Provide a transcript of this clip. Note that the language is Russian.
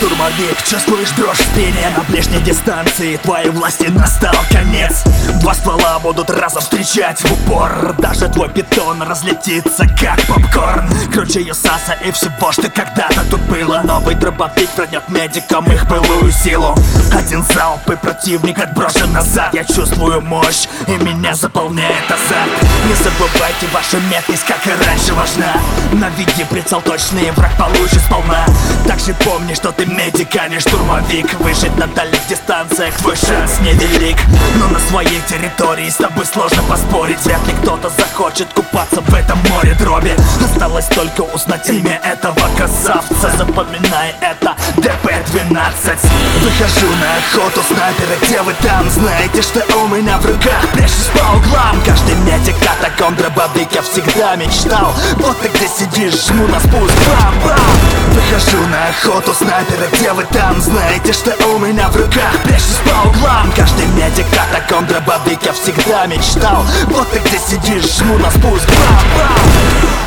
дробовик Чувствуешь дрожь в спине на ближней дистанции. Твоей власти настал конец. Два ствола будут разом встречать в упор. Даже твой питон разлетится как попкорн. Круче Юсаса и всего, что когда-то тут было. Новый дробовик вернет медикам их былую силу. Один залп и противник отброшен назад. Я чувствую мощь и меня заполняет азарт. Не забывайте, ваша меткость, как и раньше, важна. Наведи прицел точный, враг получит сполна Также помни, что ты медик, а не штурмовик. Выжить на дальних дистанциях твой шанс невелик. Но на своей территории с тобой сложно поспорить. Вряд ли кто-то захочет купаться в этом море дроби Осталось только узнать имя этого красавца. Запоминай это, ДП-12 Выхожу на охоту, снайперы, где вы там? Знаете, что у меня в руках? Прячусь по углам. Каждый медик о таком дробовик я всегда мечтал. Вот ты где сидишь, жму на спуск, бам-бам Выхожу на охоту, снайперы, где вы там? Знаете, что у меня в руках? Прячусь по углам Каждый медик о таком дробовик я всегда мечтал Вот ты где сидишь, жму на спуск, бам-бам